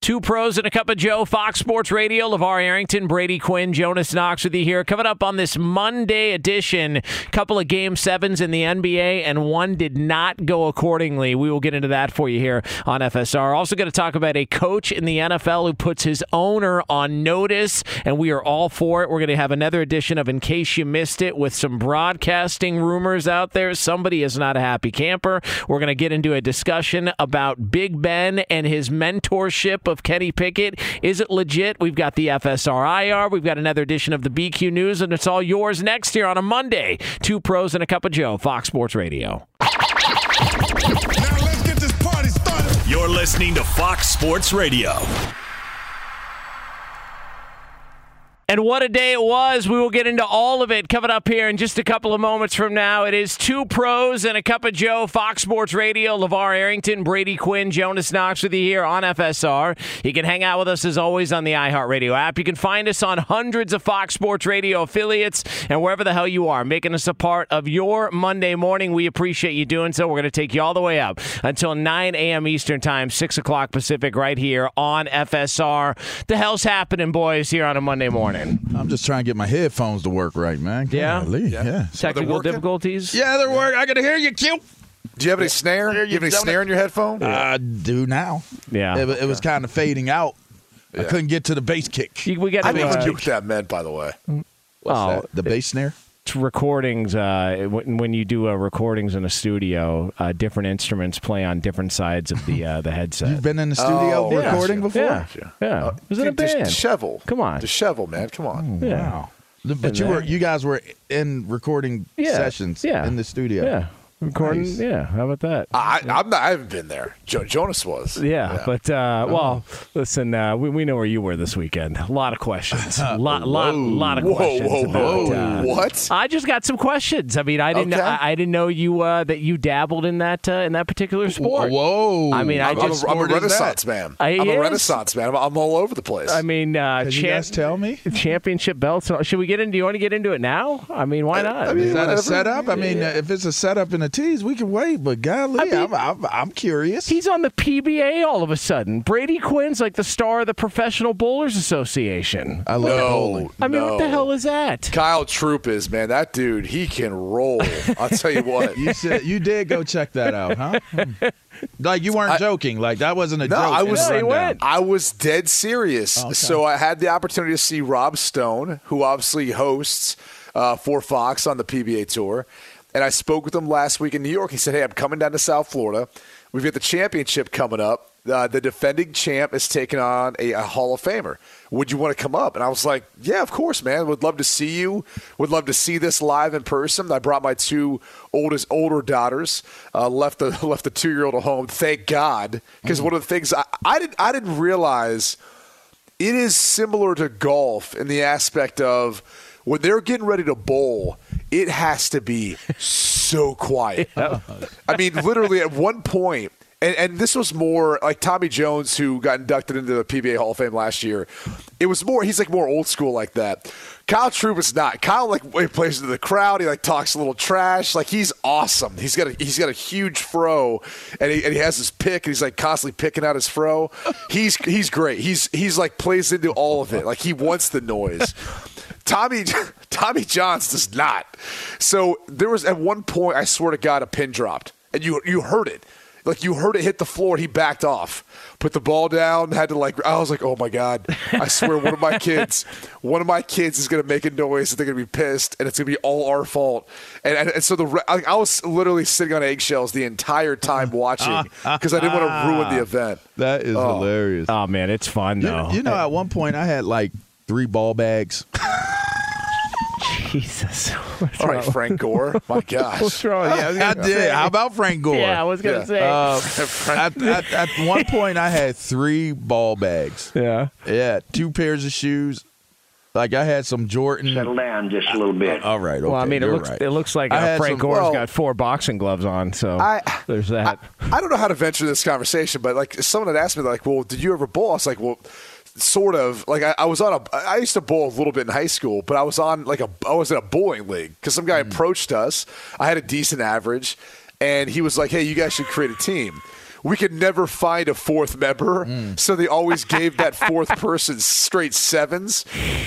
Two pros and a cup of Joe, Fox Sports Radio, LeVar Arrington, Brady Quinn, Jonas Knox with you here. Coming up on this Monday edition, couple of game sevens in the NBA, and one did not go accordingly. We will get into that for you here on FSR. Also going to talk about a coach in the NFL who puts his owner on notice, and we are all for it. We're going to have another edition of In Case You Missed It with some broadcasting rumors out there. Somebody is not a happy camper. We're going to get into a discussion about Big Ben and his mentorship of Kenny Pickett. Is it legit? We've got the FSRIR. We've got another edition of the BQ News, and it's all yours next here on a Monday. Two pros and a cup of Joe, Fox Sports Radio. You're listening to Fox Sports Radio. And what a day it was. We will get into all of it coming up here in just a couple of moments from now. It is two pros and a cup of Joe, Fox Sports Radio, LeVar Arrington, Brady Quinn, Jonas Knox with you here on FSR. You can hang out with us as always on the iHeartRadio app. You can find us on hundreds of Fox Sports Radio affiliates and wherever the hell you are, making us a part of your Monday morning. We appreciate you doing so. We're going to take you all the way up until 9 a.m. Eastern Time, 6 o'clock Pacific, right here on FSR. The hell's happening, boys, here on a Monday morning? I'm just trying to get my headphones to work right, man. Yeah? Golly, yeah. Technical working? difficulties? Yeah, they're working. I can hear you, cute. Do you have any snare? Do you you have any snare in your headphone? I do now. Yeah. It, it was kind of fading out. I couldn't get to the bass kick. You- we got I to never knew uh, what that meant, by the way. oh, The bass snare. T- recordings. Uh, when, when you do uh, recordings in a studio, uh, different instruments play on different sides of the uh, the headset. You've been in the studio Oh, yeah. recording before? yeah, yeah. Uh, was it a band? Dishevel. Come on. Dishevel, man. Come on. yeah. Wow. But And you were you guys were in recording Yeah. sessions Yeah. in the studio. Yeah. Recording. Nice. Yeah. How about that? I, I'm not, I haven't been there. Jo- Jonas was. Yeah, but uh, well, listen, uh, we, we know where you were this weekend. A lot of questions, a lot, lot, lot of Whoa, questions. whoa, about, whoa. uh, what? I just got some questions. I mean, I didn't, Okay. I, I didn't know you uh, that you dabbled in that uh, in that particular sport. Whoa. I mean, I I'm, I'm a, I'm a sport is that? renaissance man. I- I'm yes. a renaissance man. I'm, I'm all over the place. I mean, uh, Can you champ- guys tell me? championship belts. Should we get into? Do you want to get into it now? I mean, why not? I mean, Is that a setup? I mean, uh, if it's a setup in the tees, we can wait. But golly, I mean- I'm, I'm, I'm curious. He's on the PBA all of a sudden. Brady Quinn's like the star of the Professional Bowlers Association. I love no, bowling. I mean, what the hell is that? Kyle Troup is man. That dude, he can roll. I'll tell you what. You said you did go check that out, huh? Like you weren't I- joking. Like that wasn't a No, joke. I was- the No, he went. I was dead serious. Okay. So I had the opportunity to see Rob Stone, who obviously hosts uh, for Fox on the PBA tour. And I spoke with him last week in New York. He said, Hey, I'm coming down to South Florida. We've got the championship coming up. uh, the defending champ is taking on a, a Hall of Famer. Would you want to come up? And I was like, yeah, of course, man. Would love to see you. Would love to see this live in person. I brought my two oldest older daughters. Uh, left the left the two year old at home. Thank God, because one of the things I, I didn't I didn't realize it is similar to golf in the aspect of when they're getting ready to bowl, it has to be so quiet. I mean, literally at one point, and, and this was more like Tommy Jones, who got inducted into the PBA Hall of Fame last year. It was more, he's like more old school like that. Kyle Troup is not. Kyle like plays into the crowd. He like talks a little trash. Like he's awesome. He's got a he's got a huge fro, and he, and he has his pick, and he's like constantly picking out his fro. He's he's great. He's he's like plays into all of it. Like he wants the noise. Tommy Tommy Jones does not. So there was at one point, I swear to God, a pin dropped, and you you heard it. Like you heard it hit the floor, and he backed off, put the ball down, had to like. I was like, oh my god! I swear, one of my kids, one of my kids is gonna make a noise, and they're gonna be pissed, and it's gonna be all our fault. And and, and so the re- I, I was literally sitting on eggshells the entire time watching because I didn't want to ruin the ah, event. That is Oh. hilarious. Oh man, it's fun You, though. you know, at one point I had like three ball bags. Jesus. What's All right, wrong? Frank Gore. My gosh. What's wrong? Yeah, I I did. say- How about Frank Gore? Yeah, I was gonna Yeah. say. Uh, at, at, at one point, I had three ball bags. yeah. Yeah, two pairs of shoes. Like I had some Jordan. Settle down just a little bit. All right. Okay, Well, I mean, it you're looks right. it looks like uh, Frank some- Gore's well- got four boxing gloves on, so I- there's that. I don't know how to venture this conversation, but like someone had asked me, like, "Well, did you ever bowl?" I was like, "Well, sort of." Like I, I was on a, I used to bowl a little bit in high school, but I was on like a, I was in a bowling league because some guy hmm. approached us. I had a decent average, and he was like, "Hey, you guys should create a team." We could never find a fourth member, mm. so they always gave that fourth person straight sevens,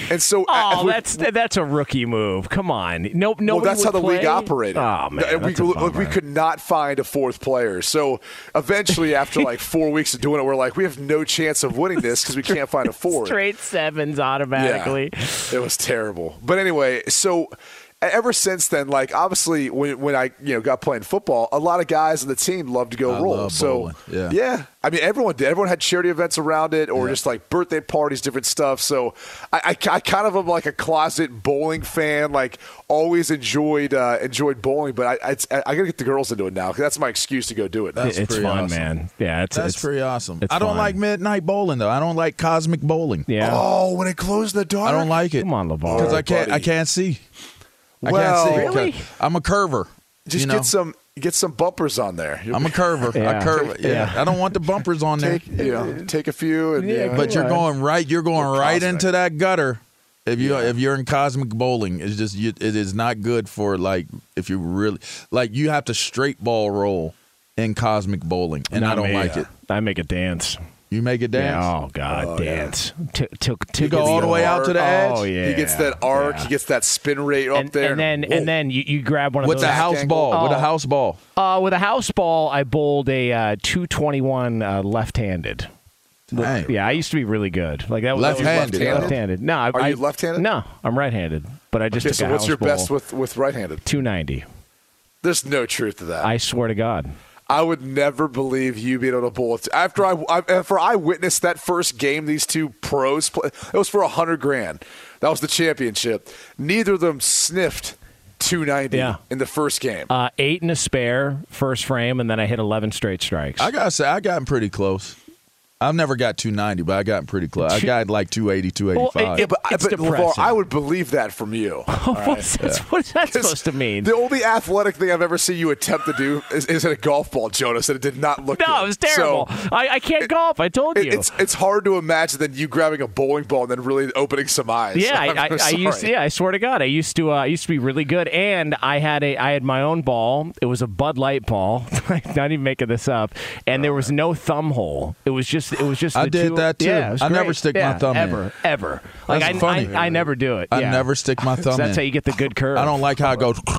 and so Oh, we- that's that's a rookie move. Come on, no, no. well, that's how the league operated. Oh man, we, we could not find a fourth player. So eventually, after like four weeks of doing it, we're like, we have no chance of winning this because we can't find a fourth. straight sevens Yeah. automatically. It was terrible. But anyway, so ever since then, like obviously when when I you know got playing football, a lot of guys on the team loved to go I roll. love so. Yeah. yeah, I mean everyone did. Everyone had charity events around it, or just like birthday parties, different stuff. So I, I, I kind of am like a closet bowling fan. Like always enjoyed uh, enjoyed bowling, but I it's, I, I gotta get the girls into it now because that's my excuse to go do it. That's it's pretty fun, awesome. man. Yeah, it's That's it's, pretty awesome. it's I don't fun. like midnight bowling though. I don't like cosmic bowling. Yeah. Oh, when it glows in the dark, I don't like it. Come on, LeVar. Because I can't. I can't see. I Well- can't see. Really? I'm a curver. Just you know? get some get some bumpers on there. You'll I'm a curver. Yeah. I curve. Yeah. Yeah. I don't want the bumpers on there. take you know take a few and Yeah, yeah, But you're going right. You're going Or right cosmic. into that gutter. If you if you're in cosmic bowling, it's just you, it is not good for like if you really like you have to straight ball roll in cosmic bowling, and I don't me. like it. I make a dance. You make it dance. Yeah, oh God, dance. T- took You go all the way out to the edge Oh yeah. He gets that arc. Yeah. He gets that spin rate up and, there. and then Whoa. and then you, you grab one of those with those. the house angle. ball. With a Oh. house ball. Uh, with a house ball, I bowled a uh, 221 uh, left-handed. Dang. Yeah, I used to be really good. Like that was Left-handed. Left-handed? Left-handed. No, I, Are I- you left-handed? No, I'm right-handed. But I just okay, took so a what's your ball. best with with right-handed? 290. There's no truth to that. I swear to God. I would never believe you being able to bowl. After I, I after I witnessed that first game, these two pros play. It was for a hundred grand. That was the championship. Neither of them sniffed 290 Yeah. in the first game. Uh, eight and a spare, first frame, and then I hit 11 straight strikes. I gotta say, I gotten pretty close. I've never got 290, but I got pretty close. I got like 280, 285. Well, it- yeah, but, it's but LeVar, depressing. I would believe that from you. what's, that, what's that supposed to mean? The only athletic thing I've ever seen you attempt to do is, is hit a golf ball, Jonas, and it did not look no, good. it was terrible. So, I, I can't golf. I told it- you. it's it's hard to imagine that you grabbing a bowling ball and then really opening some eyes. Yeah, I'm I, I, I used to, yeah, I swear to God, I used to uh, I used to be really good, and I had a I had my own ball. It was a Bud Light ball. Not even making this up, and there was no thumb hole. It was just it was just. I did two- that, too. Yeah, I never stick my Yeah, thumb in. ever ever. Like That's I, funny. I I never do it. I yeah. never stick my thumb that's in. how you get the good curve. I don't like how it goes.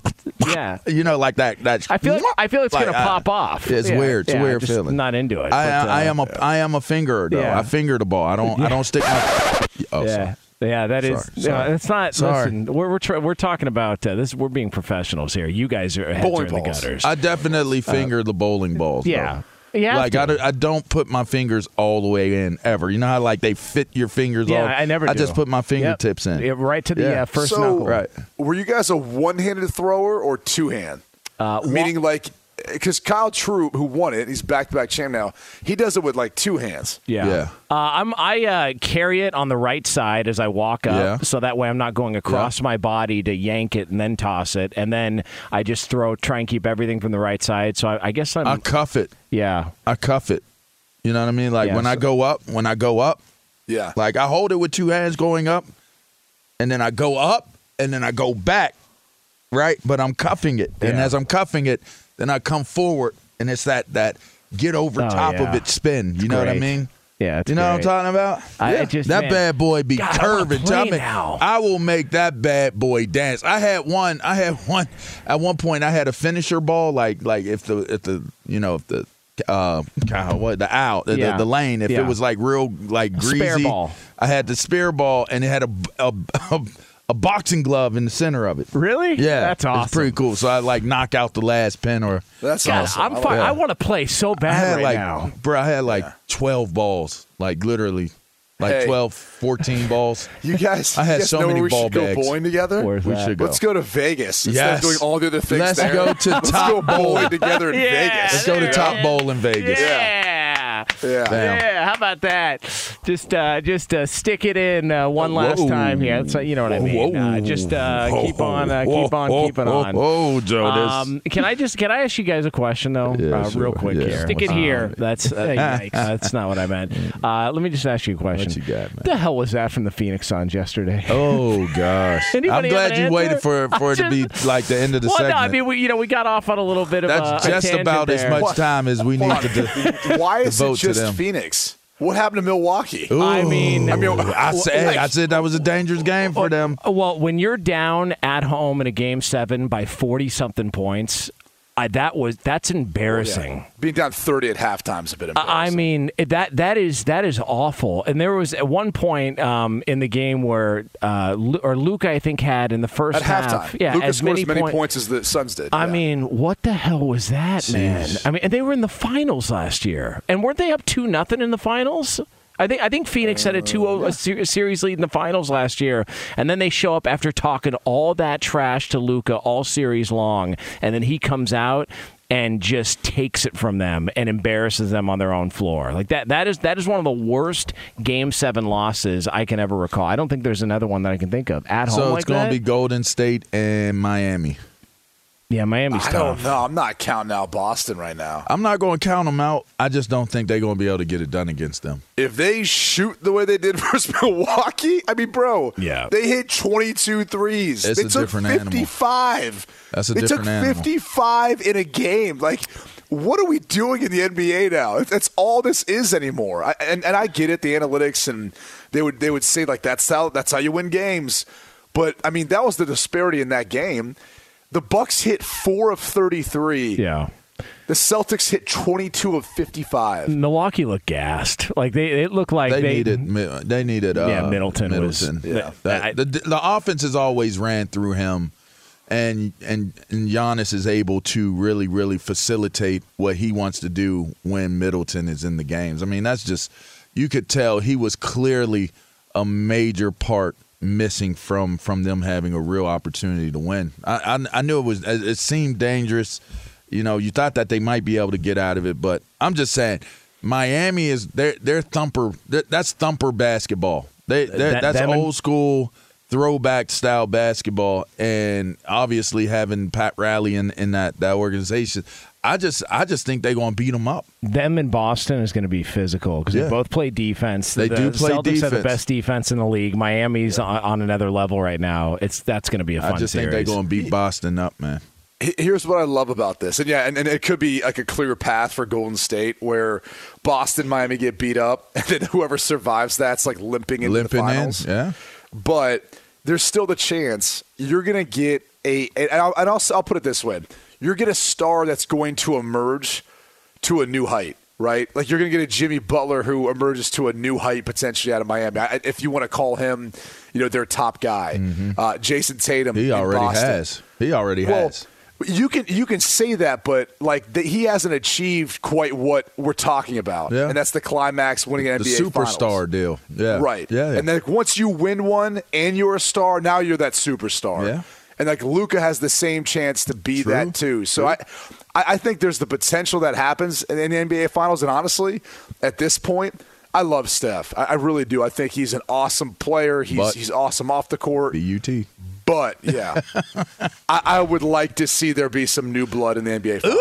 Yeah. You know, like that. That I feel like, I feel it's Like, gonna uh, pop off. it's weird. It's a weird just feeling. Not into it. I, but, I uh, am a I am a fingerer though. Yeah. I finger the ball. I don't I don't stick my. Oh, Yeah. Yeah, that is. Sorry, yeah, sorry. it's not. Sorry. Listen, we're we're, try, we're talking about uh, this. We're being professionals here. You guys are heads are in the gutters. I definitely finger the bowling balls. Uh, yeah. though. You have like to. I, don't- I don't put my fingers all the way in ever. You know how like they fit your fingers Yeah, all I never I do. just put my Yep. fingertips in. Yeah, right to the Yeah. uh, first so, knuckle. Right. Were you guys a one-handed thrower or two-hand? Uh, Meaning, like, because Kyle Troup, who won it, he's back-to-back champ now. He does it with like two hands. Yeah. Yeah. Uh, I'm I uh, carry it on the right side as I walk up, Yeah. so that way I'm not going across my body to yank it and then toss it, and then I just throw, try and keep everything from the right side. So I, I guess I'm I cuff it. yeah. I cuff it. You know what I mean? Like Yeah, when I go up, when I go up, Yeah. like I hold it with two hands going up, and then I go up, and then I go back, right? But I'm cuffing it, and Yeah. as I'm cuffing it, then I come forward, and it's that that get over Oh, top of it spin. You know what I mean? Yeah, it's you know what I'm talking about? I- Yeah. just- that man. bad boy be God, curving. play Tell me, now. I will make that bad boy dance. I had one. I had one. At one point, I had a finisher ball. Like like if the if the you know if the uh God, what the out the, Yeah. the, the lane if Yeah. it was like real like greasy. spare ball. I had the spear ball and it had a a, a a boxing glove in the center of it. Really? Yeah, that's awesome. It's pretty cool. So I like knock out the last pin or That's God, awesome. I'm I fi- like I want to play so I bad had right like now. bro, I had like 12 balls, like literally like Hey. 12 14 balls. You guys, I had guys so know many where we ball should go bowling together? Where's We that? should go. Let's go to Vegas instead Yes. of doing all the other things Let's there. go to Top go bowling Bowl. together in Yeah, Vegas. Let's go to Top. Bowl in Vegas. Yeah. Yeah. Damn. Yeah, how about that? Just uh, just uh, stick it in uh, one last Whoa. time here. That's, uh, you know what I mean. Uh, just uh, keep on, uh, keep on, Whoa, keeping on. whoa, Joe, Um, can I just can I ask you guys a question though, Yeah, uh, sure. real quick Yeah. here? Stick it What's here. up? That's uh, yikes. That's not what I meant. Uh, let me just ask you a question. What you got, man? The hell was that from the Phoenix Suns yesterday? Oh gosh! Anybody I'm glad an you answer? waited for for it to be like the end of the well, segment. no, I mean we you know we got off on a little bit of That's a, a just tangent about as there. much time as we need to do. Why is it Devote to just them. Phoenix? What happened to Milwaukee? I mean, I mean, I said, I said that was a dangerous game for them. Well, when you're down at home in a game seven by forty something points, I, that was that's embarrassing. Being down 30 at halftime is a bit embarrassing. I mean that that is that is awful. And there was at one point um, in the game where uh, or Luka I think had in the first at half, halftime, yeah, as many, as many point- points as the Suns did. I Yeah. mean, what the hell was that, man? I mean, and they were in the finals last year, and weren't they up two nothing in the finals? I think I think Phoenix had a two Uh, a ser- series lead in the finals last year, and then they show up after talking all that trash to Luka all series long, and then he comes out and just takes it from them and embarrasses them on their own floor. Like that that is that is one of the worst game seven losses I can ever recall. I don't think there's another one that I can think of at home So like it's going to be Golden State and Miami. Yeah, Miami's I tough. don't know. I'm not counting out Boston right now. I'm not going to count them out. I just don't think they're going to be able to get it done against them. If they shoot the way they did versus Milwaukee, I mean, bro, Yeah. they hit 22 threes. It's they a took different animal. 55. That's a they different took animal. 55 in a game. Like, what are we doing in the NBA now? That's all this is anymore. I, and and I get it, the analytics, and they would they would say like that's how that's how you win games. But I mean, that was the disparity in that game. The Bucks hit four of 33. Yeah. The Celtics hit 22 of 55. Milwaukee looked gassed. Like they, it looked like They, they, needed Mi- they needed uh, Yeah, Middleton was- Middleton. Yeah. That- I- the, the offense has always ran through him, and and and Giannis is able to really really facilitate what he wants to do when Middleton is in the games. I mean, that's just you could tell he was clearly a major part missing from from them having a real opportunity to win. I I, I knew it was it seemed dangerous. You know, you thought that they might be able to get out of it, but I'm just saying, Miami is they're they're thumper. that- That's thumper basketball. They uh, That- that's and- old school throwback style basketball, and obviously having Pat Riley in, in that that organization. I just I just think they're going to beat them up. them in Boston is going to be physical because Yeah. they both play defense. They the do play Celtics have the best defense in the league. Miami's on, on another level right now. It's that's going to be a fun I just series. think they're going to beat Boston up, man. Here's what I love about this, and yeah, and, and it could be like a clear path for Golden State, where Boston, Miami get beat up, and then whoever survives that's like limping into Limping the in, yeah. But there's still the chance you're going to get a, and I'll, and I'll, I'll put it this way: you're going to get a star that's going to emerge to a new height. Right, like you're going to get a Jimmy Butler who emerges to a new height potentially out of Miami. I, if you want to call him, you know, their top guy, uh, Jayson Tatum. Mm-hmm. He already Boston. has. He already Well, has. You can you can say that, but like the, he hasn't achieved quite what we're talking about, Yeah. and that's the climax, winning an The NBA superstar Finals. deal. Yeah. Right. Yeah. yeah. And then like, once you win one and you're a star, now you're that superstar. Yeah. And like Luka has the same chance to be True. that too. So I, I I think there's the potential that happens in, the NBA Finals. And honestly, at this point, I love Steph. I, I really do. I think he's an awesome player. He's But- he's awesome off the court. BUT. But yeah, I, I would like to see there be some new blood in the NBA Finals.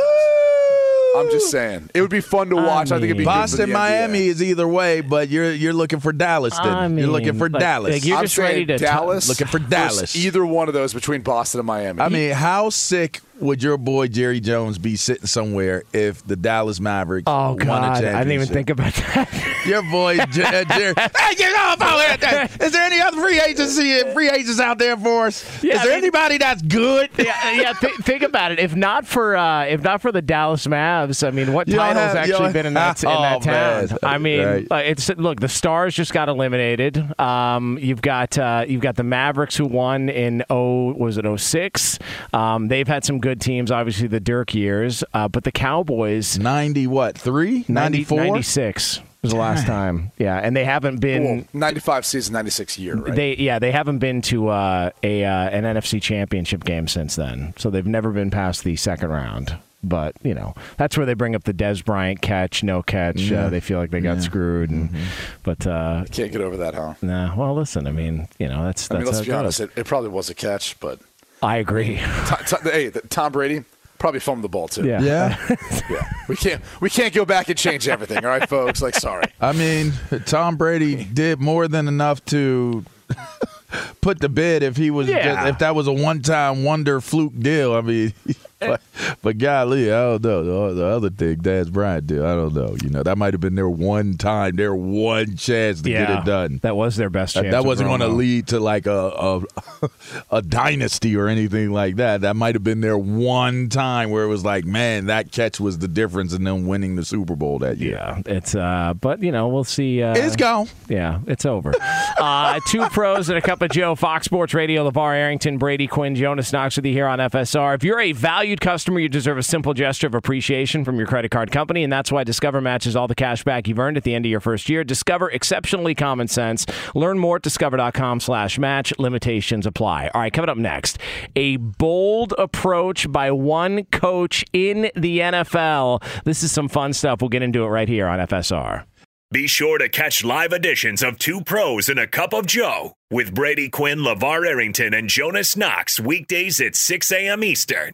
I'm just saying it would be fun to watch. I, think it'd be good Boston, the Miami NBA. is either way, but you're you're looking for Dallas. Then I you're looking for Dallas. like, you're I'm just ready saying to t- Dallas. looking for Dallas. Either one of those between Boston and Miami. I mean, how sick would your boy Jerry Jones be sitting somewhere if the Dallas Mavericks Oh won a God, championship? I didn't even think about that. Your boy J- uh, Jerry. hey, you know about that? Is there any other free agency free agents out there for us? Yeah, Is I there mean- anybody that's good? yeah, yeah. Th- think about it. If not for uh, if not for the Dallas Mavs, I mean, what You titles have- actually been in that in Oh, that town? man. I mean, Right. uh, it's look. The Stars just got eliminated. Um, you've got uh, you've got the Mavericks who won in oh was it 06? Um, they've had some good teams, obviously the Dirk years, uh, but the Cowboys. Ninety what? Three? 90 Ninety-four? 96 was the last time. Yeah, and they haven't been. well, 95 season, 96 year, right? They yeah they haven't been to uh, a uh, an NFC Championship game since then, so they've never been past the second round. But you know that's where they bring up the Dez Bryant catch, no catch. Uh, they feel like they got screwed, and Mm-hmm. but uh, Can't get over that, huh? nah. Well, listen, I mean, you know that's I that's mean, let's be honest. It, it probably was a catch, but I agree. Tom, Tom- hey, Tom Brady probably fumbled the ball too. Yeah. Yeah. yeah. We can't we can't go back and change everything. All right, folks. Like, sorry. I mean, Tom Brady did more than enough to put the bid if he was Yeah. just, if that was a one time wonder fluke deal. I mean, but, but golly, I don't know the, the other thing Dez Bryant did. I don't know. You know, that might have been their one time, their one chance to yeah, get it done. That was their best chance. that of wasn't going to lead to like a, a a dynasty or anything like that. That might have been their one time where it was like, man, that catch was the difference in them winning the Super Bowl that year. Yeah, it's uh, but you know we'll see. Uh, It's gone. Yeah, it's over. uh, two pros and a cup of Joe. Fox Sports Radio. LeVar Arrington, Brady Quinn, Jonas Knox with you here on FSR. If you're a valued customer, you deserve a simple gesture of appreciation from your credit card company, and that's why Discover matches all the cash back you've earned at the end of your first year. Discover exceptionally common sense. Learn more at discover.com slash match. Limitations apply. All right, coming up next, a bold approach by one coach in the NFL. This is some fun stuff. We'll get into it right here on FSR. Be sure to catch live editions of Two Pros and a Cup of Joe with Brady Quinn, LeVar Arrington, and Jonas Knox weekdays at 6 a.m. Eastern,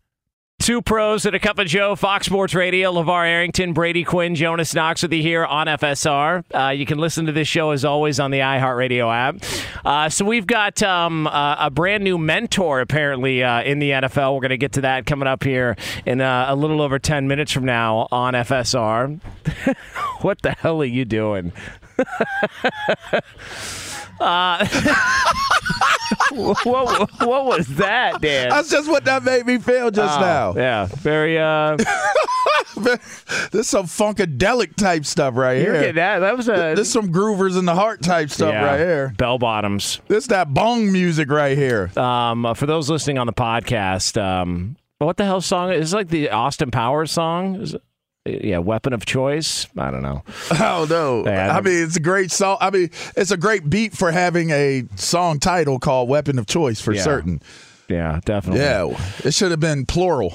Two pros and a cup of Joe, Fox Sports Radio, LeVar Arrington, Brady Quinn, Jonas Knox with you here on FSR. Uh, you can listen to this show as always on the iHeartRadio app. Uh, so we've got um, uh, a brand new mentor apparently uh, in the NFL. We're going to get to that coming up here in uh, a little over 10 minutes from now on FSR. what the hell are you doing? Uh, what, what was that, Dan? That's just what that made me feel just Oh, now. Yeah, very. Uh, this is some funkadelic type stuff right you're here. that. That was a. This some groovers in the heart type stuff yeah, right here. Bell bottoms. This that bong music right here. Um, uh, for those listening on the podcast, um, what the hell song is it like the Austin Powers song? Is it, yeah, weapon of choice. I don't know. Oh no! Yeah, I I mean, it's a great song. I mean, it's a great beat for having a song title called "Weapon of Choice" for Yeah. certain. Yeah, definitely. Yeah, it should have been plural.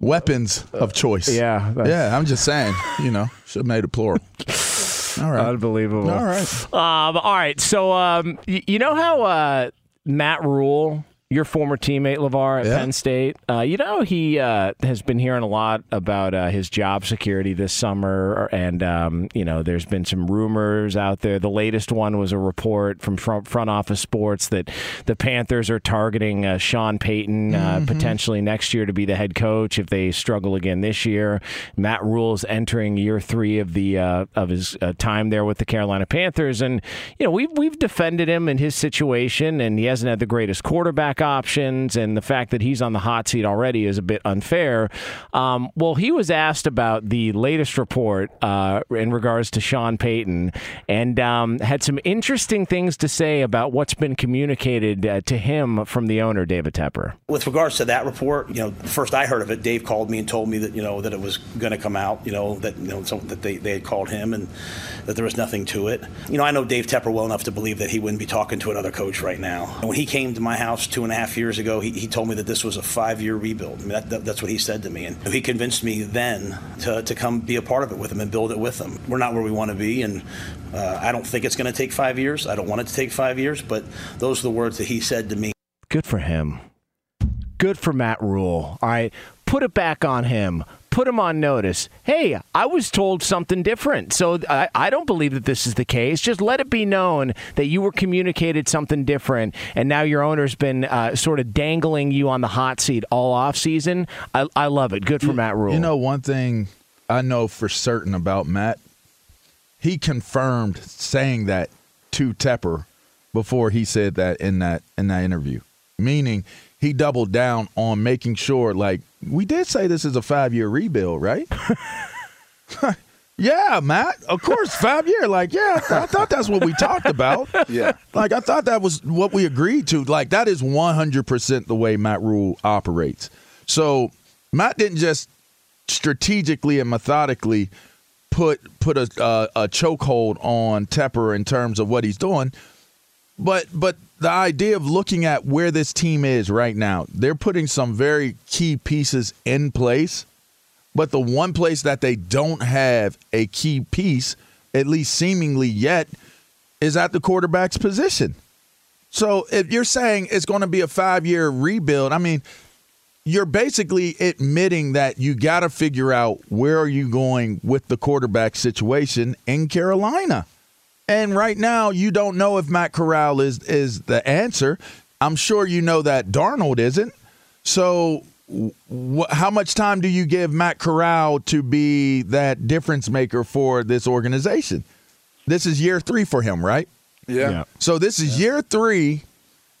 Weapons of choice. Yeah, yeah. I'm just saying. You know, should have made it plural. All right. unbelievable. All right. Um, all right. So, um, y- you know how uh, Matt Rhule, your former teammate Levar at Yeah. Penn State, uh, you know he uh, has been hearing a lot about uh, his job security this summer, and um, you know there's been some rumors out there. The latest one was a report from front, front office sports that the Panthers are targeting uh, Sean Payton uh, potentially next year to be the head coach if they struggle again this year. Matt Rhule is entering year three of the uh, of his uh, time there with the Carolina Panthers, and you know we've we've defended him in his situation, and he hasn't had the greatest quarterback options, and the fact that he's on the hot seat already is a bit unfair. Um, well, he was asked about the latest report uh, in regards to Sean Payton, and um, had some interesting things to say about what's been communicated uh, to him from the owner, David Tepper. With regards to that report, you know, first I heard of it, Dave called me and told me that you know that it was going to come out, you know, that you know so, that they, they had called him and that there was nothing to it. You know, I know Dave Tepper well enough to believe that he wouldn't be talking to another coach right now. When he came to my house two and a half years ago, he, he told me that this was a five-year rebuild. I mean, that, that, that's what he said to me, and he convinced me then to, to come be a part of it with him and build it with him. We're not where we want to be, and uh, I don't think it's going to take five years. I don't want it to take five years, but those are the words that he said to me. Good for him. Good for Matt Rhule. All right. Put it back on him. Put him on notice. Hey, I was told something different. So I, I don't believe that this is the case. Just let it be known that you were communicated something different, and now your owner's been uh, sort of dangling you on the hot seat all off season. I, I love it. Good for Matt Rhule. You know, one thing I know for certain about Matt, he confirmed saying that to Tepper before he said that in that in that interview. Meaning he doubled down on making sure like we did say this is a 5-year rebuild, right? yeah, Matt. Of course, 5 year like yeah, I thought that's what we talked about. Yeah. Like I thought that was what we agreed to. Like that is 100% the way Matt Rhule operates. So, Matt didn't just strategically and methodically put put a uh, a chokehold on Tepper in terms of what he's doing. But but the idea of looking at where this team is right now, they're putting some very key pieces in place. But the one place that they don't have a key piece, at least seemingly yet, is at the quarterback's position. So if you're saying it's going to be a five year rebuild, I mean, you're basically admitting that you got to figure out where are you going with the quarterback situation in Carolina. And right now, you don't know if Matt Corral is is the answer. I'm sure you know that Darnold isn't. So, wh- how much time do you give Matt Corral to be that difference maker for this organization? This is year three for him, right? Yeah. Yeah. So this is year three,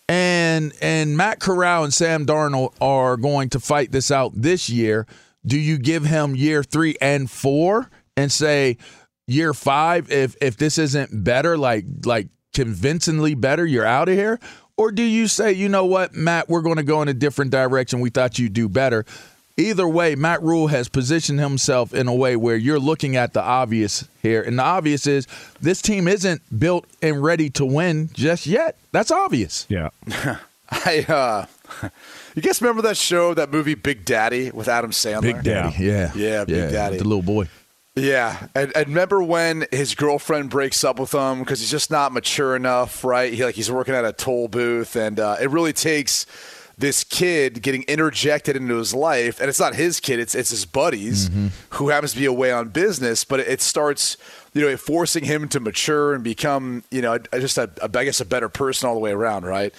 and and Matt Corral and Sam Darnold are going to fight this out this year. Do you give him year three and four and say year five if if this isn't better, like like convincingly better, you're out of here? Or do you say, you know what, Matt, we're going to go in a different direction. We thought you'd do better. Either way, Matt Rhule has positioned himself in a way where you're looking at the obvious here. And the obvious is this team isn't built and ready to win just yet. That's obvious. Yeah. I uh you guys remember that show, that movie Big Daddy with Adam Sandler? Big Daddy. Yeah. Yeah, Big Daddy. The little boy. Yeah, and, and remember when his girlfriend breaks up with him because he's just not mature enough, right? He like he's working at a toll booth, and uh, it really takes this kid getting interjected into his life, and it's not his kid; it's it's his buddies who happens to be away on business. But it, it starts, you know, forcing him to mature and become, you know, just a, a, I guess a better person all the way around, right?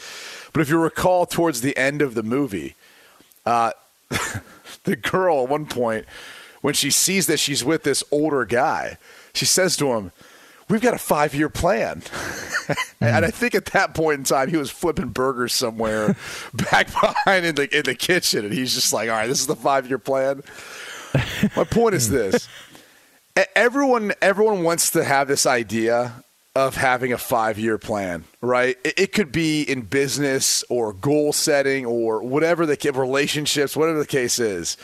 But if you recall, towards the end of the movie, uh, the girl at one point when she sees that she's with this older guy, she says to him, We've got a five year plan. and I think at that point in time, he was flipping burgers somewhere back behind in the, in the kitchen. And he's just like, All right, this is the five year plan. My point is this everyone, everyone wants to have this idea of having a five year plan, right? It, it could be in business or goal setting or whatever the relationships, whatever the case is.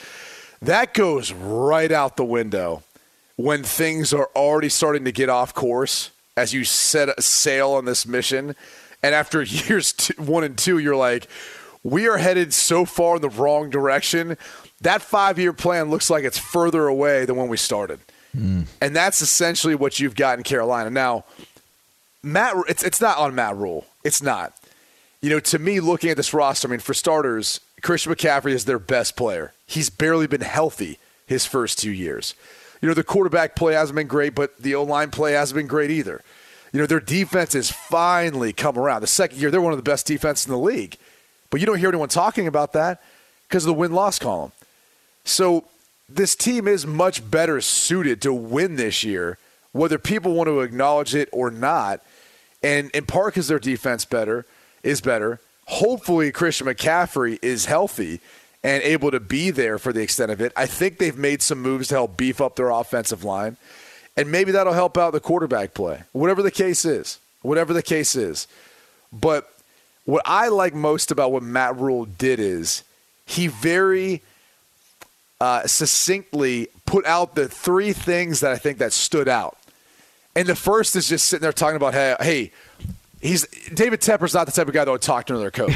That goes right out the window when things are already starting to get off course as you set sail on this mission. And after years two, one and two, you're like, we are headed so far in the wrong direction. That five year plan looks like it's further away than when we started. Hmm. And that's essentially what you've got in Carolina. Now, Matt, it's, it's not on Matt Rhule. It's not. You know, to me, looking at this roster, I mean, for starters, Christian McCaffrey is their best player. He's barely been healthy his first two years. You know, the quarterback play hasn't been great, but the O line play hasn't been great either. You know, their defense has finally come around. The second year, they're one of the best defenses in the league. But you don't hear anyone talking about that because of the win loss column. So this team is much better suited to win this year, whether people want to acknowledge it or not. And in part because their defense better is better. Hopefully Christian McCaffrey is healthy and able to be there for the extent of it. I think they've made some moves to help beef up their offensive line. And maybe that'll help out the quarterback play. Whatever the case is. Whatever the case is. But what I like most about what Matt Rhule did is he very uh, succinctly put out the three things that I think that stood out. And the first is just sitting there talking about, hey, hey he's David Tepper's not the type of guy that would talk to another coach.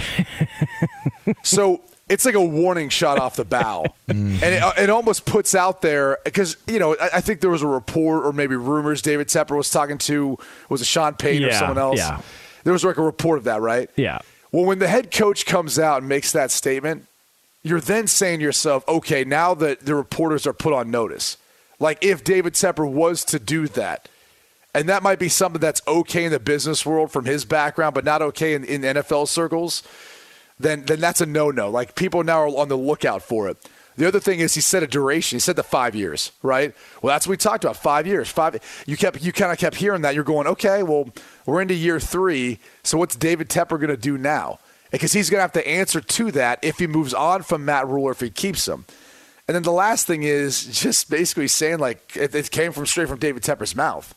so it's like a warning shot off the bow. Mm-hmm. and it, it almost puts out there, because, you know, I, I think there was a report or maybe rumors David Tepper was talking to, was it Sean Payne or someone else? yeah. There was like a report of that, right? Yeah. Well, when the head coach comes out and makes that statement, you're then saying to yourself, okay, now that the reporters are put on notice, like if David Tepper was to do that, and that might be something that's okay in the business world from his background, but not okay in, in NFL circles, then then that's a no no. Like people now are on the lookout for it. The other thing is he said a duration. He said the five years, right? Well, that's what we talked about. Five years. Five. You kept you kind of kept hearing that. You're going, okay, well, we're into year three. So what's David Tepper going to do now? Because he's going to have to answer to that if he moves on from Matt Rhule or if he keeps him. And then the last thing is just basically saying like it, it came from straight from David Tepper's mouth.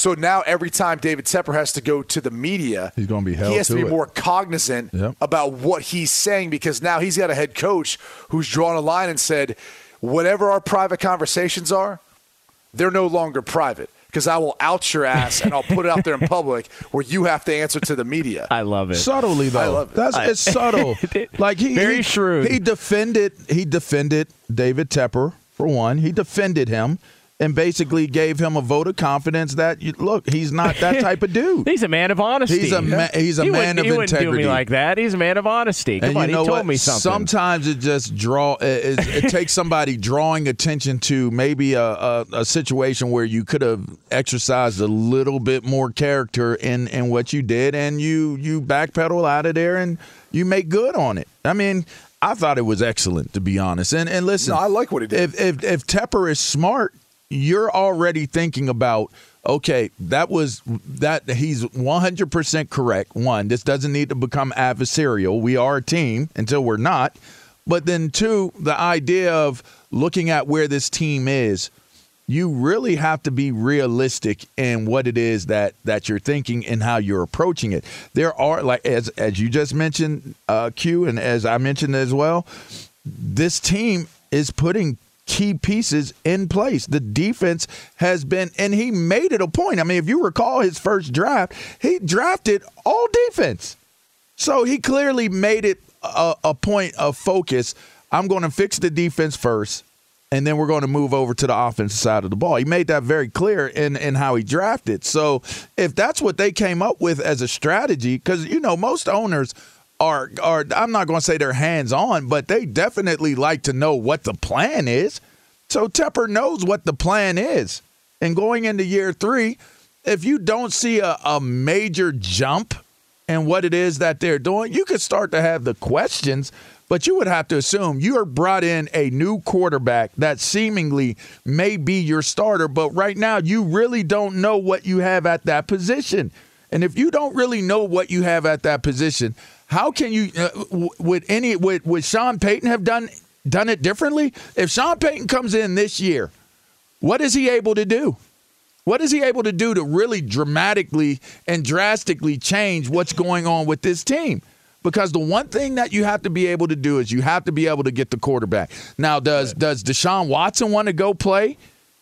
So now every time David Tepper has to go to the media, He's gonna be held he has to, to be it. more cognizant Yep. about what he's saying because now he's got a head coach who's drawn a line and said, whatever our private conversations are, they're no longer private because I will out your ass and I'll put it out there in public where you have to answer to the media. I love it. Subtly though, I love it. that's I- it's subtle. like he Very he, shrewd. He defended he defended David Tepper for one. He defended him and basically gave him a vote of confidence that look, he's not that type of dude. He's a man of honesty. He's a ma- he's a He man wouldn't- of he wouldn't do me like that. He's a man of honesty. Come and on, you know he told what? me something. Sometimes it just draw it, it, it takes somebody drawing attention to maybe a, a, a situation where you could have exercised a little bit more character in, in what you did, and you you backpedal out of there and you make good on it. I mean. I thought it was excellent, to be honest. And and listen, No, I like what he did. If if, if Tepper is smart, you're already thinking about okay, that was that he's 100% correct. One, this doesn't need to become adversarial. We are a team until we're not. But then two, the idea of looking at where this team is, you really have to be realistic in what it is that that you're thinking and how you're approaching it. There are like as as you just mentioned, uh, Q, and as I mentioned as well, this team is putting key pieces in place. The defense has been, and he made it a point. I mean, if you recall his first draft, he drafted all defense. So he clearly made it a, a point of focus. I'm going to fix the defense first, and then we're going to move over to the offensive side of the ball. He made that very clear in, in how he drafted. So if that's what they came up with as a strategy, because, you know, most owners are, are I'm not going to say they're hands on, but they definitely like to know what the plan is. So Tepper knows what the plan is. And going into year three, if you don't see a, a major jump and what it is that they're doing, you could start to have the questions, but you would have to assume you are brought in a new quarterback that seemingly may be your starter, but right now you really don't know what you have at that position. And if you don't really know what you have at that position, how can you uh, would any would, would Sean Payton have done done it differently? If Sean Payton comes in this year, what is he able to do? What is he able to do to really dramatically and drastically change what's going on with this team? Because the one thing that you have to be able to do is you have to be able to get the quarterback. Now, does does Deshaun Watson want to go play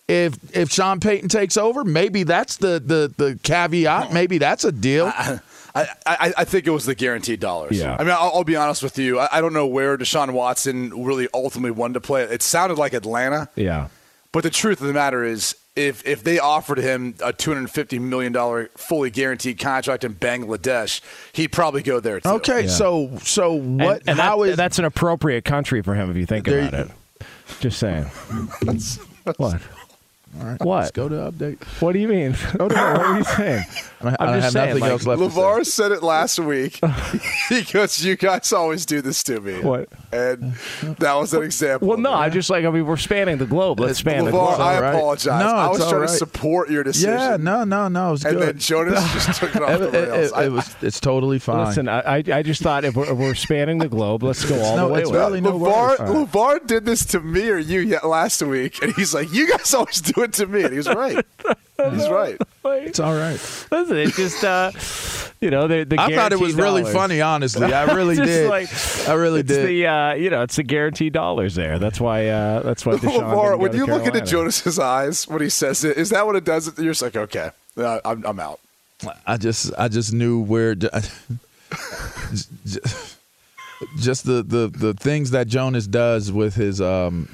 if if Sean Payton takes over? Maybe that's the the the caveat. Maybe that's a deal. I, I, I think it was the guaranteed dollars. Yeah. I mean, I'll, I'll be honest with you. I, I don't know where Deshaun Watson really ultimately wanted to play. It sounded like Atlanta, yeah. but the truth of the matter is, if if they offered him a two hundred fifty million dollar fully guaranteed contract in Bangladesh, he'd probably go there too. Okay, so so what? and how that, is that's an appropriate country for him if you think about you- it. Just saying. what? All right, What? Let's go to update. What do you mean? what are you saying? I, I'm I just have saying, nothing like, else left. to say. LeVar said it last week. he goes, "You guys always do this to me." What? And that was an example. Well, no. I'm just like I mean, we're spanning the globe. Let's span the LeVar, globe. I all right. apologize. No, I was trying right. to support your decision. Yeah, no, no, no. It's And good. then Jonas just took it off It, the rails. it- I- it was, it's totally fine. Listen, I, I I just thought if we're, if we're spanning the globe, let's go all no, the way. it's with it. really no LeVar. LeVar did this to me or you yet last week, and he's like, "You guys always do it to me," and he was right. He's right. It's all right. Listen, it's just uh, you know the the I thought it was guaranteed really funny. Honestly, I really Just did. like- I really it's did. the uh, you know it's the guaranteed dollars there. That's why uh, that's why Deshaun LeVar, didn't when go you look into Jonas's eyes when he says it, is that what it does? You're just like, okay, uh, I'm, I'm out. I just I just knew where just the, the the things that Jonas does with his um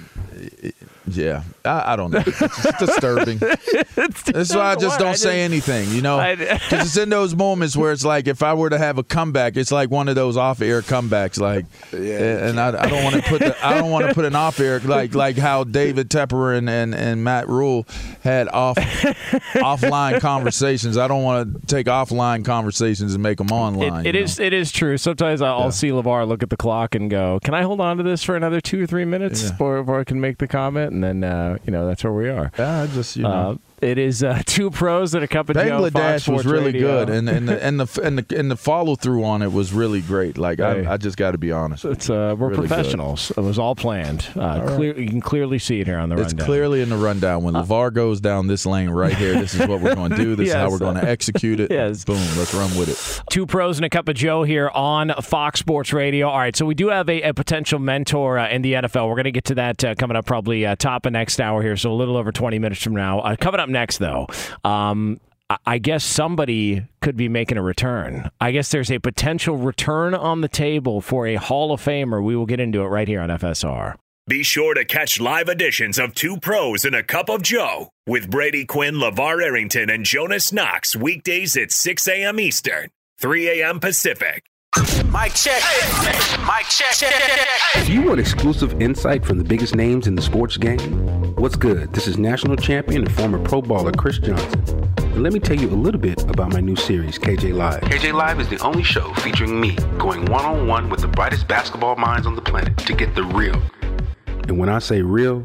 Yeah, I, I don't know. It's disturbing. That's why I just don't say anything. You know, because it's in those moments where it's like if I were to have a comeback, it's like one of those off-air comebacks. Like, yeah, eh, and I, I don't want to put the, I don't want to put an off-air like like how David Tepper and, and, and Matt Rhule had off offline conversations. I don't want to take offline conversations and make them online. It, it is it is true. Sometimes I'll yeah. see LeVar look at the clock and go, "Can I hold on to this for another two or three minutes yeah. before, before I can make the comment?" And then uh, you know that's where we are. Yeah, just you know. It is uh, two pros and a cup of Joe. Bangladesh Joe. was really Radio. good, and and the and the and the, and the follow through on it was really great. Like hey, I, I, just got to be honest. It's uh, we're really professionals. Good. It was all planned. Uh, all right. clear, you can clearly see it here on the rundown. It's clearly in the rundown. When uh, LeVar goes down this lane right here, this is what we're going to do. This yes. is how we're going to execute it. yes. Boom. Let's run with it. Two pros and a cup of Joe here on Fox Sports Radio. All right, so we do have a, a potential mentor uh, in the NFL. We're going to get to that uh, coming up probably uh, top of next hour here, so a little over 20 minutes from now. coming up next, though. Um, I guess somebody could be making a return. I guess there's a potential return on the table for a Hall of Famer. We will get into it right here on FSR. Be sure to catch live editions of Two Pros and a Cup of Joe with Brady Quinn, LeVar Arrington, and Jonas Knox weekdays at 6 a.m. Eastern, 3 a.m. Pacific. Mike check. Mike check. Do you want exclusive insight from the biggest names in the sports game? What's good? This is national champion and former pro baller Chris Johnson. And let me tell you a little bit about my new series, KJ Live. KJ Live is the only show featuring me going one on one with the brightest basketball minds on the planet to get the real. And when I say real,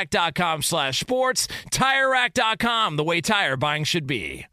TireRack.com slash sports. TireRack.com, the way tire buying should be.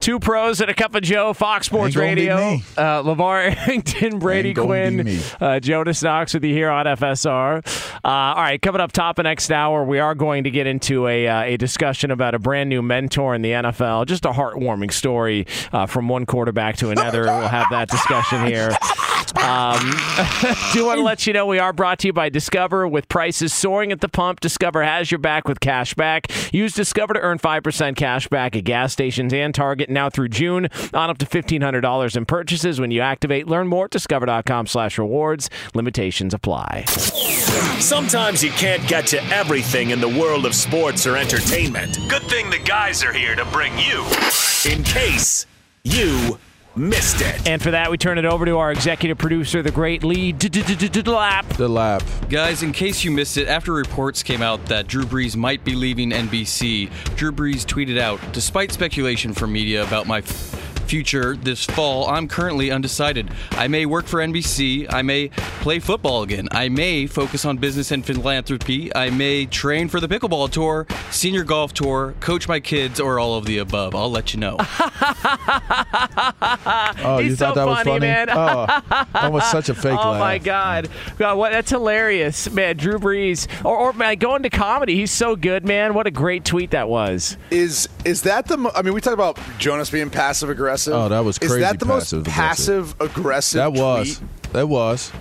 Two pros and a cup of Joe, Fox Sports Radio. Uh, LeVar Arrington, Brady Quinn, uh, Jonas Knox with you here on FSR. Uh, all right, coming up top of next hour, we are going to get into a, uh, a discussion about a brand new mentor in the NFL. Just a heartwarming story uh, from one quarterback to another. we'll have that discussion here. Um, do want to let you know we are brought to you by Discover with prices soaring at the pump. Discover has your back with cash back. Use Discover to earn 5% cash back at gas stations and Target now through June on up to $1,500 in purchases when you activate. Learn more at discover.com slash rewards. Limitations apply. Sometimes you can't get to everything in the world of sports or entertainment. Good thing the guys are here to bring you in case you missed it. And for that, we turn it over to our executive producer, the great Lee Lap. The Lap. Guys, in case you missed it, after reports came out that Drew Brees might be leaving NBC, Drew Brees tweeted out, despite speculation from media about my future this fall, I'm currently undecided. I may work for NBC. I may play football again. I may focus on business and philanthropy. I may train for the pickleball tour, senior golf tour, coach my kids, or all of the above. I'll let you know. oh, He's you so thought that was funny, funny? man. Oh, that was such a fake laugh. oh laugh. my god, God, what? That's hilarious, man. Drew Brees, or, or man, going to comedy. He's so good, man. What a great tweet that was. Is is that the? mo- I mean, we talk about Jonas being passive aggressive. Oh, that was Is crazy that the most passive-aggressive. passive aggressive? That was. tweet? That was.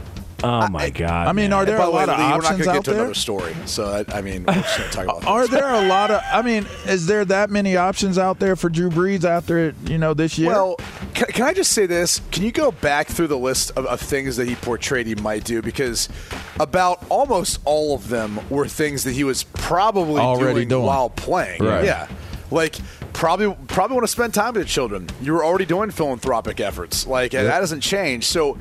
Oh my god. I mean, are there a the way, lot of Lee, we're not options gonna out get to there? another story. So I, I mean, we're just gonna talk about. Are there a lot of? I mean, is there that many options out there for Drew Brees after you know this year? Well, can, can I just say this? Can you go back through the list of, of things that he portrayed he might do? Because about almost all of them were things that he was probably Already doing. while playing. Right. Yeah, like probably probably want to spend time with the children. You were already doing philanthropic efforts. Like Yep. that doesn't change. So,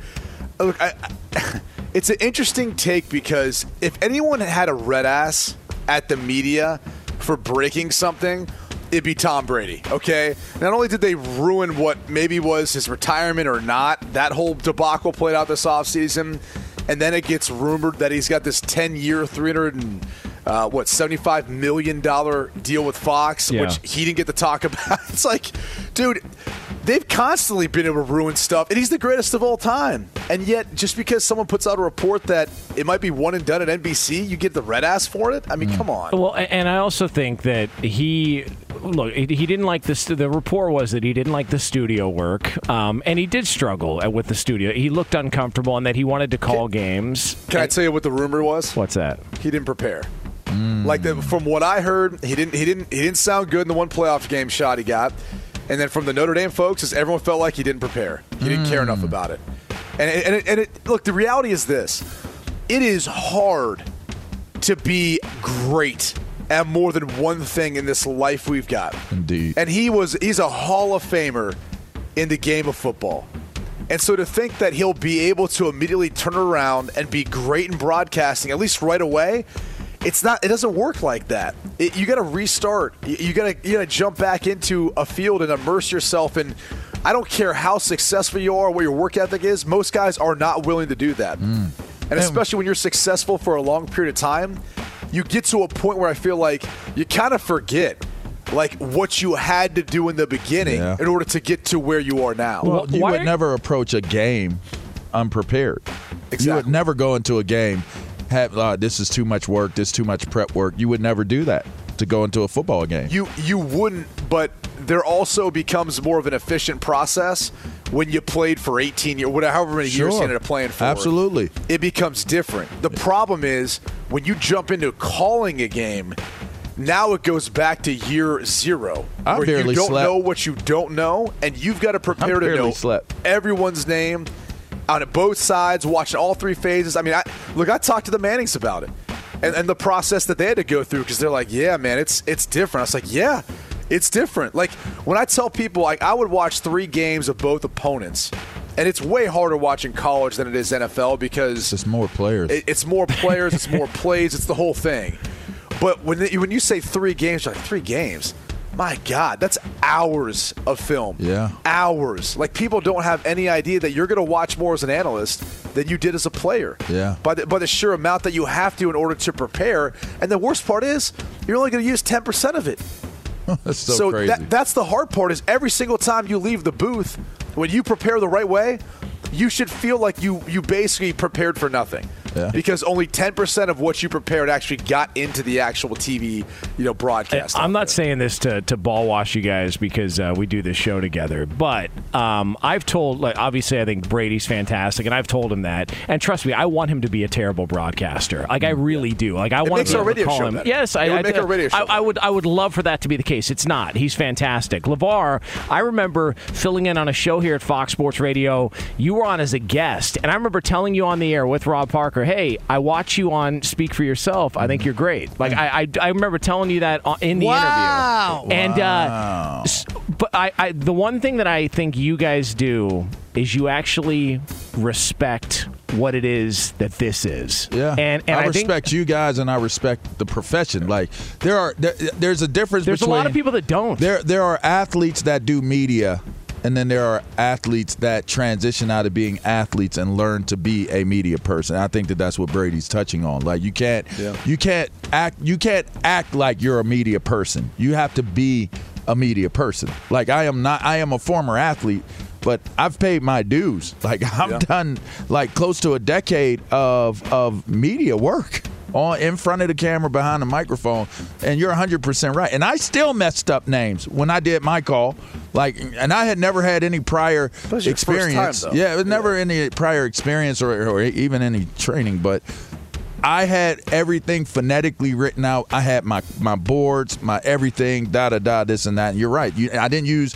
look, I, I, it's an interesting take because if anyone had a red ass at the media for breaking something, it'd be Tom Brady. Okay. Not only did they ruin what maybe was his retirement or not, that whole debacle played out this offseason, and then it gets rumored that he's got this ten-year, three hundred and uh, what seventy-five million dollar deal with Fox, Yeah. which he didn't get to talk about. It's like, dude. They've constantly been able to ruin stuff, and he's the greatest of all time. And yet, just because someone puts out a report that it might be one and done at NBC, you get the red ass for it? I mean, come on. Well, and I also think that he look he didn't like this. The report was that he didn't like the studio work, um, and he did struggle with the studio. He looked uncomfortable, and that he wanted to call games. Can I tell you what the rumor was? What's that? He didn't prepare. Like the, from what I heard, he didn't. He didn't. He didn't sound good in the one playoff game shot he got. And then from the Notre Dame folks, is everyone felt like he didn't prepare. He didn't care enough hmm. about it. And it, and, it, and it, look, the reality is this: it is hard to be great at more than one thing in this life we've got. Indeed. And he was he's a Hall of Famer in the game of football. And so to think that he'll be able to immediately turn around and be great in broadcasting, at least right away, it's not. It doesn't work like that. It, you got to restart. You, you got to you got to jump back into a field and immerse yourself in. I don't care how successful you are, what your work ethic is. Most guys are not willing to do that, hmm. and especially when you're successful for a long period of time, you get to a point where I feel like you kind of forget. Like what you had to do in the beginning Yeah. in order to get to where you are now. Well, you would never approach a game unprepared. You would never go into a game have uh, this is too much work, this is too much prep work. You would never do that to go into a football game. You you wouldn't, but there also becomes more of an efficient process when you played for 18 years, whatever, however many years you Sure. ended up playing for. Absolutely. It becomes different. The problem is when you jump into calling a game, now it goes back to year zero. I where you don't slept. know what you don't know, and you've got to prepare to know slept. everyone's name on both sides, watching all three phases. I mean, I, look, I talked to the Mannings about it, and, and the process that they had to go through because they're like, "Yeah, man, it's it's different." I was like, "Yeah, it's different." Like when I tell people, like I would watch three games of both opponents, and it's way harder watching college than it is NFL because It's more players. it- it's more players, it's more plays, it's the whole thing. But when they- when you say three games, you're like three games. My God, that's hours of film. Yeah. hours. Like people don't have any idea that you're going to watch more as an analyst than you did as a player. Yeah. By the, by the sheer amount that you have to in order to prepare. And the worst part is you're only going to use ten percent of it. That's so, crazy. That, that's the hard part is every single time you leave the booth, when you prepare the right way, you should feel like you you basically prepared for nothing. Yeah. Because only 10% of what you prepared actually got into the actual TV, you know, broadcast. I'm not saying this to, to ball wash you guys because uh, we do this show together, but um, I've told, like, obviously, I think Brady's fantastic, and I've told him that. And trust me, I want him to be a terrible broadcaster. Like, I really do. Like, I It want to radio call show him. better. Yes, I, would I, make our radio show I, I would. I would love for that to be the case. It's not. He's fantastic. LeVar, I remember filling in on a show here at Fox Sports Radio. You were on as a guest, and I remember telling you on the air with Rob Parker, "Hey, I watch you on Speak for Yourself. I think you're great." Like, I, I, I remember telling you that in the interview. Wow. interview. And uh, but I, I, the one thing that I think you guys do is you actually respect what it is that this is. Yeah, and and I, I, think respect you guys, and I respect the profession. Like there are, there, there's a difference. Between. There's a lot of people that don't. There, there are athletes that do media, and then there are athletes that transition out of being athletes and learn to be a media person. I think that that's what Brady's touching on. Like you can't, you can't act, you can't act like you're a media person. You have to be a media person. Like I am not. I am a former athlete. But I've paid my dues. Like I've done like close to a decade of of media work on in front of the camera behind the microphone and you're 100% right and i still messed up names when i did my call like and i had never had any prior was your first time, experience though. yeah it was never any prior experience or, or even any training but I had everything phonetically written out. I had my my boards, my everything, da da da, this and that. And you're right. You, I didn't use,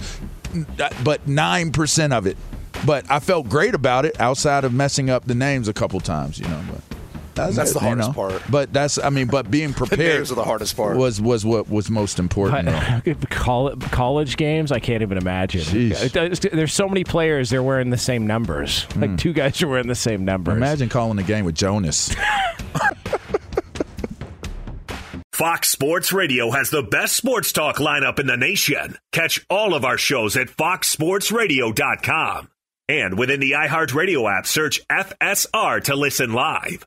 but nine percent of it. But I felt great about it outside of messing up the names a couple times. You know, but that's, That's it, the you hardest know. part. But that's I mean, but being prepared names are the hardest part. Was was what was most important. though. College games, I can't even imagine. Jeez. Uh, there's so many players; they're wearing the same numbers. Hmm. Like two guys are wearing the same numbers. Imagine calling the game with Jonas. Fox Sports Radio has the best sports talk lineup in the nation. Catch all of our shows at foxsportsradio.com. And within the iHeartRadio app, search FSR to listen live.